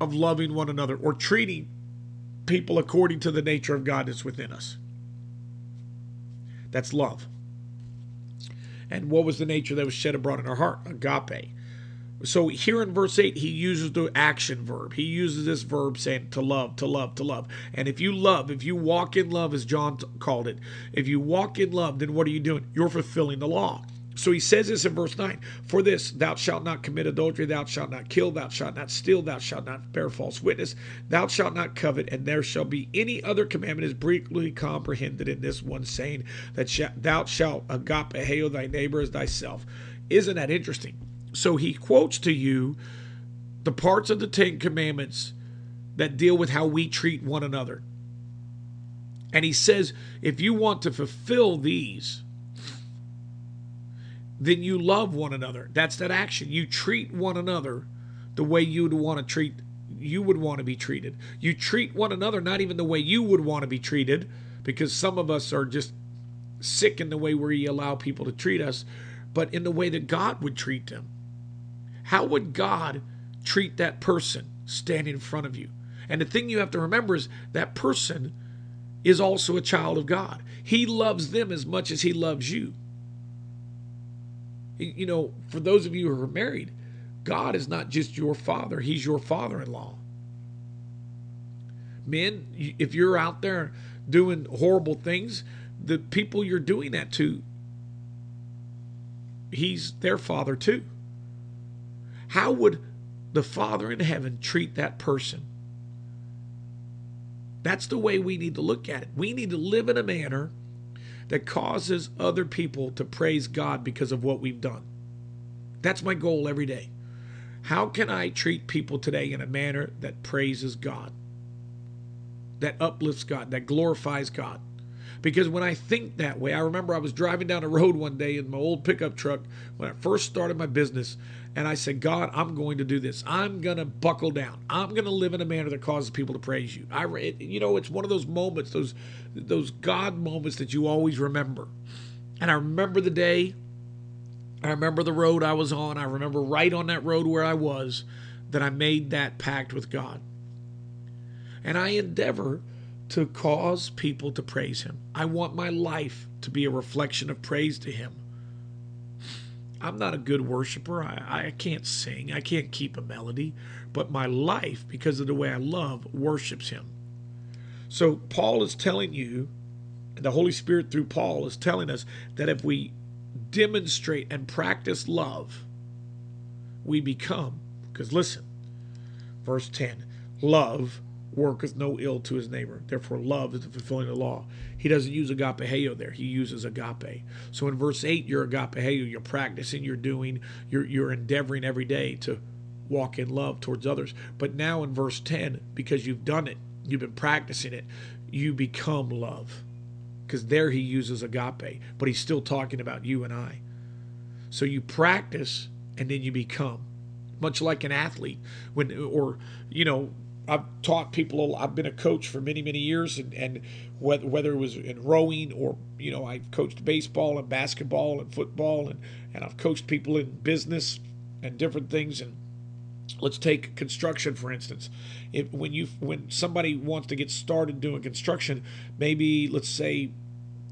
of loving one another or treating people according to the nature of God that's within us. That's love. And what was the nature that was shed abroad in our heart? Agape. So here in verse 8, he uses the action verb. He uses this verb saying to love, to love, to love. And if you love, if you walk in love, as John called it, if you walk in love, then what are you doing? You're fulfilling the law. So he says this in verse 9 For this, thou shalt not commit adultery, thou shalt not kill, thou shalt not steal, thou shalt not bear false witness, thou shalt not covet, and there shall be any other commandment is briefly comprehended in this one saying that thou shalt agape thy neighbor as thyself. Isn't that interesting? So he quotes to you the parts of the Ten Commandments that deal with how we treat one another. And he says, if you want to fulfill these, then you love one another. That's that action. You treat one another the way you would want to treat you would want to be treated. You treat one another not even the way you would want to be treated, because some of us are just sick in the way we allow people to treat us, but in the way that God would treat them. How would God treat that person standing in front of you? And the thing you have to remember is that person is also a child of God. He loves them as much as he loves you. You know, for those of you who are married, God is not just your father, he's your father in law. Men, if you're out there doing horrible things, the people you're doing that to, he's their father too. How would the Father in heaven treat that person? That's the way we need to look at it. We need to live in a manner that causes other people to praise God because of what we've done. That's my goal every day. How can I treat people today in a manner that praises God, that uplifts God, that glorifies God? Because when I think that way, I remember I was driving down a road one day in my old pickup truck when I first started my business, and I said, God, I'm going to do this. I'm going to buckle down. I'm going to live in a manner that causes people to praise you. I, it, you know, it's one of those moments, those, those God moments that you always remember. And I remember the day. I remember the road I was on. I remember right on that road where I was that I made that pact with God. And I endeavor to cause people to praise Him. I want my life to be a reflection of praise to Him. I'm not a good worshiper. I, I can't sing. I can't keep a melody. But my life, because of the way I love, worships Him. So Paul is telling you, and the Holy Spirit through Paul is telling us that if we demonstrate and practice love, we become, because listen, verse 10 love worketh no ill to his neighbor. Therefore, love is the fulfilling of the law. He doesn't use agapeo there. He uses agape. So in verse 8, you're agapeo. You're practicing, you're doing, you're, you're endeavoring every day to walk in love towards others. But now in verse 10, because you've done it, you've been practicing it, you become love. Because there he uses agape, but he's still talking about you and I. So you practice and then you become. Much like an athlete, when or you know, I've taught people. I've been a coach for many, many years, and, and whether, whether it was in rowing or you know, I've coached baseball and basketball and football, and and I've coached people in business and different things. And let's take construction for instance. If when you when somebody wants to get started doing construction, maybe let's say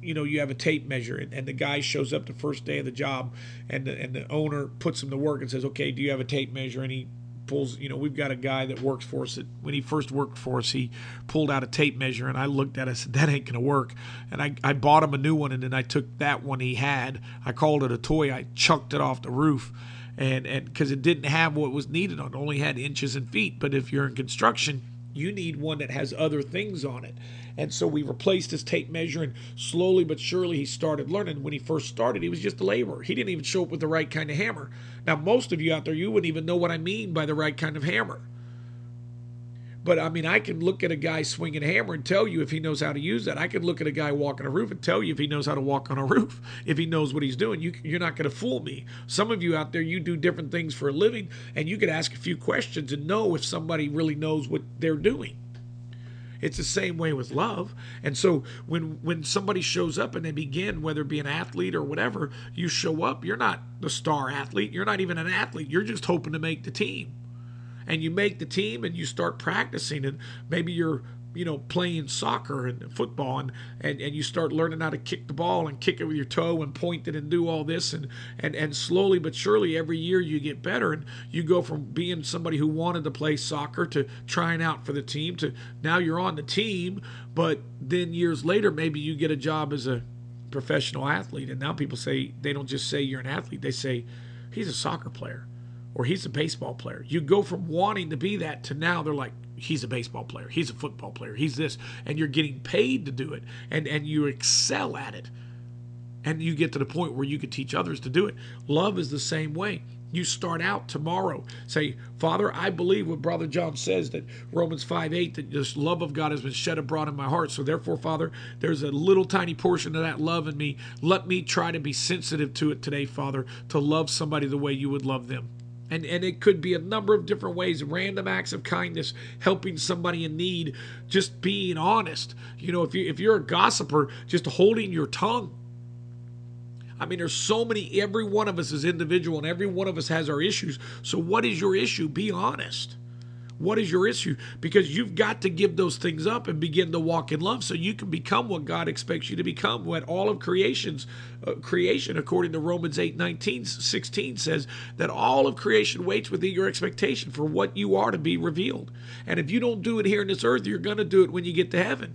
you know you have a tape measure and, and, the guy shows up the first day of the job and the, and the owner puts him to work and says okay do you have a tape measure and he pulls, you know, we've got a guy that works for us that when he first worked for us, he pulled out a tape measure and I looked at it, I said, that ain't going to work. And I, I bought him a new one and then I took that one he had, I called it a toy, I chucked it off the roof and and because it didn't have what was needed on it, only had inches and feet. But if you're in construction, you need one that has other things on it. And so we replaced his tape measure, and slowly but surely he started learning. When he first started, he was just a laborer. He didn't even show up with the right kind of hammer. Now, most of you out there, you wouldn't even know what I mean by the right kind of hammer. But I mean, I can look at a guy swinging a hammer and tell you if he knows how to use that. I can look at a guy walking a roof and tell you if he knows how to walk on a roof, if he knows what he's doing. You, you're not going to fool me. Some of you out there, you do different things for a living, and you could ask a few questions and know if somebody really knows what they're doing. It's the same way with love. And so when when somebody shows up and they begin, whether it be an athlete or whatever, you show up, you're not the star athlete. You're not even an athlete. You're just hoping to make the team. And you make the team and you start practicing and maybe you're you know, playing soccer and football and, and, and you start learning how to kick the ball and kick it with your toe and point it and do all this and, and, and slowly but surely every year you get better and you go from being somebody who wanted to play soccer to trying out for the team to now you're on the team, but then years later maybe you get a job as a professional athlete and now people say they don't just say you're an athlete, they say he's a soccer player or he's a baseball player. You go from wanting to be that to now they're like, he's a baseball player, he's a football player, he's this, and you're getting paid to do it, and and you excel at it, and you get to the point where you can teach others to do it. Love is the same way. You start out tomorrow, say, Father, I believe what Brother John says that Romans 5 8, that this love of God has been shed abroad in my heart. So, therefore, Father, there's a little tiny portion of that love in me. Let me try to be sensitive to it today, Father, to love somebody the way you would love them. And, and it could be a number of different ways random acts of kindness helping somebody in need just being honest. You know if you if you're a gossiper just holding your tongue. I mean there's so many every one of us is individual and every one of us has our issues. So what is your issue? Be honest What is your issue? Because you've got to give those things up and begin to walk in love so you can become what God expects you to become. What all of creation's uh, creation, according to Romans 8 19, 16, says that all of creation waits with eager expectation for what you are to be revealed. And if you don't do it here in this earth, you're going to do it when you get to heaven.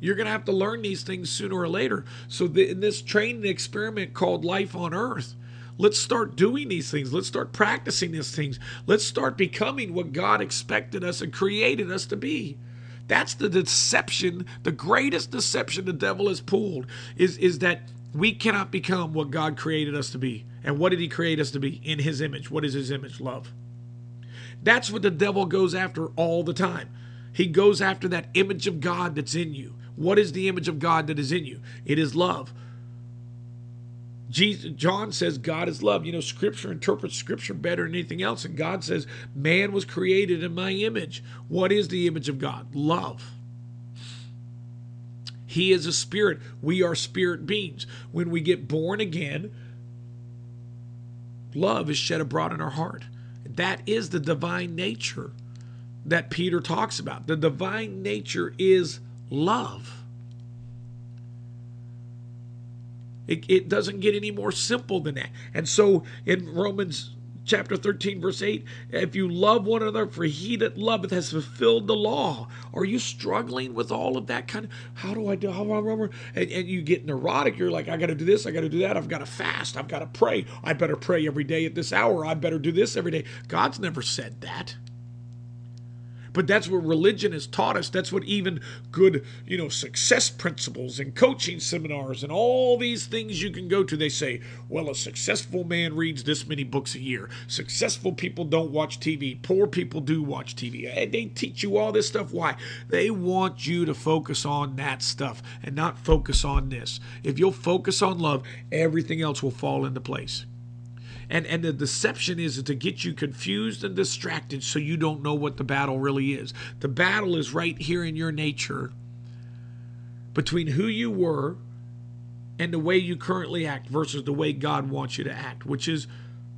You're going to have to learn these things sooner or later. So, the, in this training experiment called life on earth, let's start doing these things. Let's start practicing these things. Let's start becoming what God expected us and created us to be. That's the deception, the greatest deception the devil has pulled is, is that we cannot become what God created us to be. And what did he create us to be? In his image. What is his image? Love. That's what the devil goes after all the time. He goes after that image of God that's in you. What is the image of God that is in you? It is love. Jesus, John says God is love. You know, Scripture interprets Scripture better than anything else. And God says, man was created in my image. What is the image of God? Love. He is a spirit. We are spirit beings. When we get born again, love is shed abroad in our heart. That is the divine nature that Peter talks about. The divine nature is love. It, it doesn't get any more simple than that. And so in Romans chapter 13, verse 8, if you love one another, for he that loveth has fulfilled the law. Are you struggling with all of that kind of, how do I do, how do I? And, and you get neurotic. You're like, I got to do this, I got to do that, I've got to fast, I've got to pray. I better pray every day at this hour, I better do this every day. God's never said that. But that's what religion has taught us. That's what even good, you know, success principles and coaching seminars and all these things you can go to. They say, well, a successful man reads this many books a year. Successful people don't watch TV. Poor people do watch TV. They teach you all this stuff. Why? They want you to focus on that stuff and not focus on this. If you'll focus on love, everything else will fall into place. And and the deception is to get you confused and distracted so you don't know what the battle really is. The battle is right here in your nature between who you were and the way you currently act versus the way God wants you to act, which is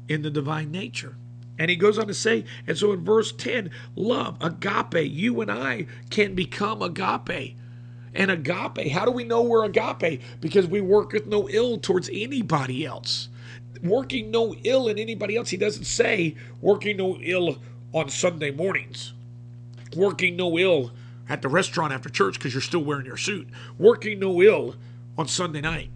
in the divine nature. And he goes on to say, and so in verse 10, love, agape, you and I can become agape. And agape, how do we know we're agape? Because we work with no ill towards anybody else working no ill in anybody else. He doesn't say working no ill on Sunday mornings, working no ill at the restaurant after church because you're still wearing your suit, working no ill on Sunday night,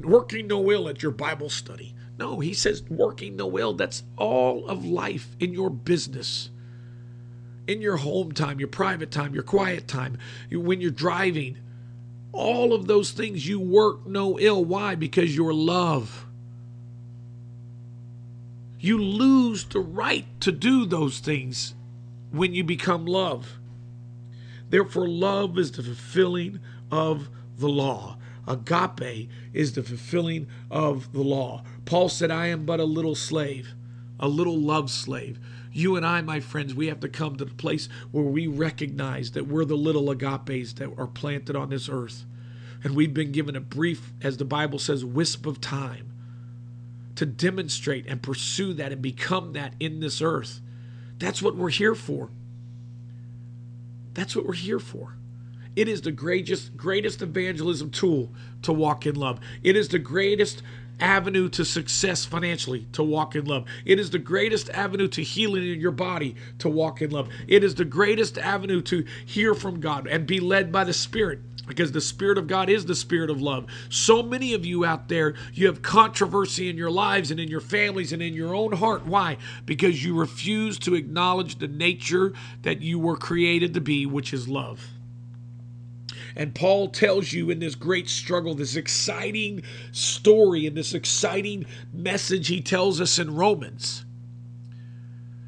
working no ill at your Bible study. No, he says working no ill. That's all of life in your business, in your home time, your private time, your quiet time, when you're driving. All of those things you work no ill. Why? Because your love you lose the right to do those things when you become love. Therefore, love is the fulfilling of the law. Agape is the fulfilling of the law. Paul said, I am but a little slave, a little love slave. You and I, my friends, we have to come to the place where we recognize that we're the little agapes that are planted on this earth. And we've been given a brief, as the Bible says, wisp of time to demonstrate and pursue that and become that in this earth. That's what we're here for. That's what we're here for. It is the greatest greatest evangelism tool to walk in love. It is the greatest avenue to success financially to walk in love. It is the greatest avenue to healing in your body to walk in love. It is the greatest avenue to hear from God and be led by the Spirit because the Spirit of God is the Spirit of love. So many of you out there, you have controversy in your lives and in your families and in your own heart. Why? Because you refuse to acknowledge the nature that you were created to be, which is love. And Paul tells you in this great struggle, this exciting story, and this exciting message he tells us in Romans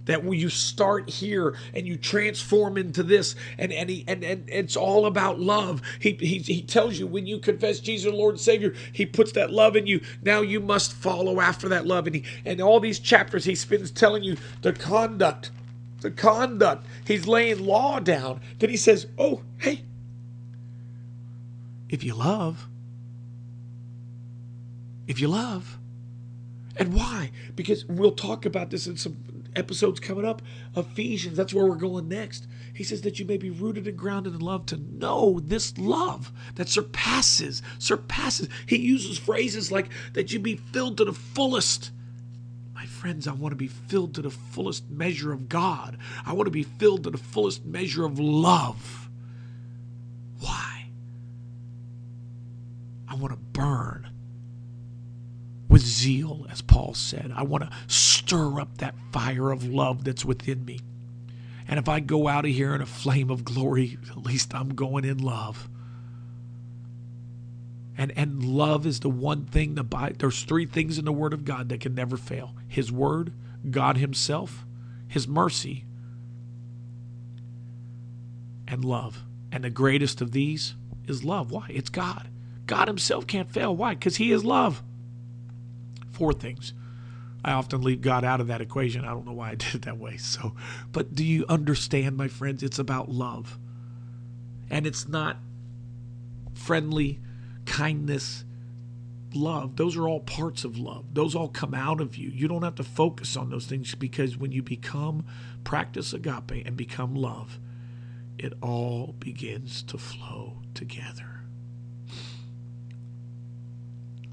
that when you start here and you transform into this and and, he, and, and it's all about love. He, he, he tells you when you confess jesus lord and savior he puts that love in you. Now you must follow after that love. And he and all these chapters he spends telling you the conduct the conduct. He's laying law down. Then he says oh hey if you love if you love. And why? Because we'll talk about this in some episodes coming up. Ephesians, that's where we're going next. He says that you may be rooted and grounded in love to know this love that surpasses, surpasses. He uses phrases like that you be filled to the fullest. My friends, I want to be filled to the fullest measure of God. I want to be filled to the fullest measure of love. Why? I want to burn with zeal, as Paul said. I want to stir up that fire of love that's within me. And if I go out of here in a flame of glory, at least I'm going in love. And, and love is the one thing the Bible, there's three things in the Word of God that can never fail His Word, God Himself, His mercy, and love. And the greatest of these is love. Why? It's God. God Himself can't fail. Why? Because He is love. Four things. I often leave God out of that equation. I don't know why I did it that way. So, but do you understand, my friends? It's about love. And it's not friendly, kindness, love. Those are all parts of love. Those all come out of you. You don't have to focus on those things because when you become practice agape and become love, it all begins to flow together.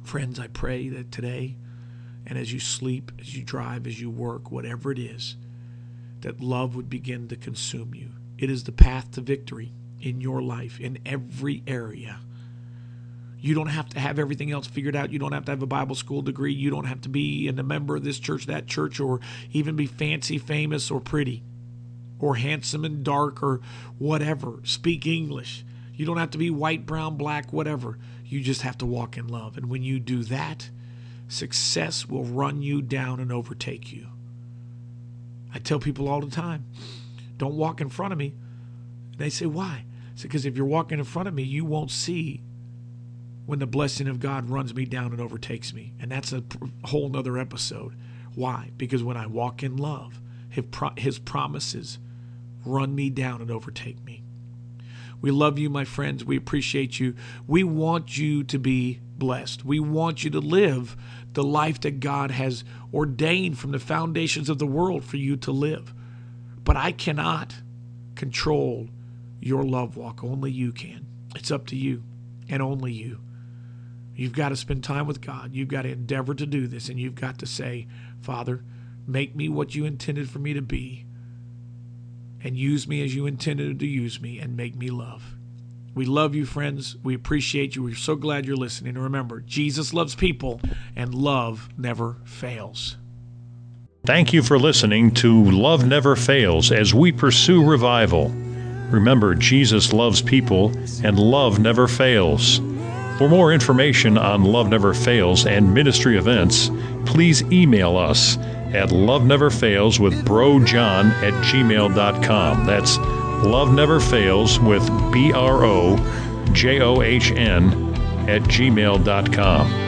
Friends, I pray that today and as you sleep, as you drive, as you work, whatever it is, that love would begin to consume you. It is the path to victory in your life, in every area. You don't have to have everything else figured out. You don't have to have a Bible school degree. You don't have to be a member of this church, that church, or even be fancy, famous, or pretty, or handsome and dark, or whatever. Speak English. You don't have to be white, brown, black, whatever. You just have to walk in love. And when you do that, success will run you down and overtake you. I tell people all the time, don't walk in front of me. They say, why? Because if you're walking in front of me, you won't see when the blessing of God runs me down and overtakes me. And that's a whole nother episode. Why? Because when I walk in love, his promises run me down and overtake me. We love you, my friends. We appreciate you. We want you to be blessed. We want you to live the life that God has ordained from the foundations of the world for you to live. But I cannot control your love walk. Only you can. It's up to you and only you. You've got to spend time with God. You've got to endeavor to do this. And you've got to say, Father, make me what you intended for me to be. And use me as you intended to use me and make me love. We love you, friends. We appreciate you. We're so glad you're listening. Remember, Jesus loves people, and love never fails. Thank you for listening to Love Never Fails as we pursue revival. Remember, Jesus loves people, and love never fails. For more information on Love Never Fails and ministry events, please email us at love never fails with brojohn at gmail.com. That's Love Never Fails with B R O J O H N at gmail.com.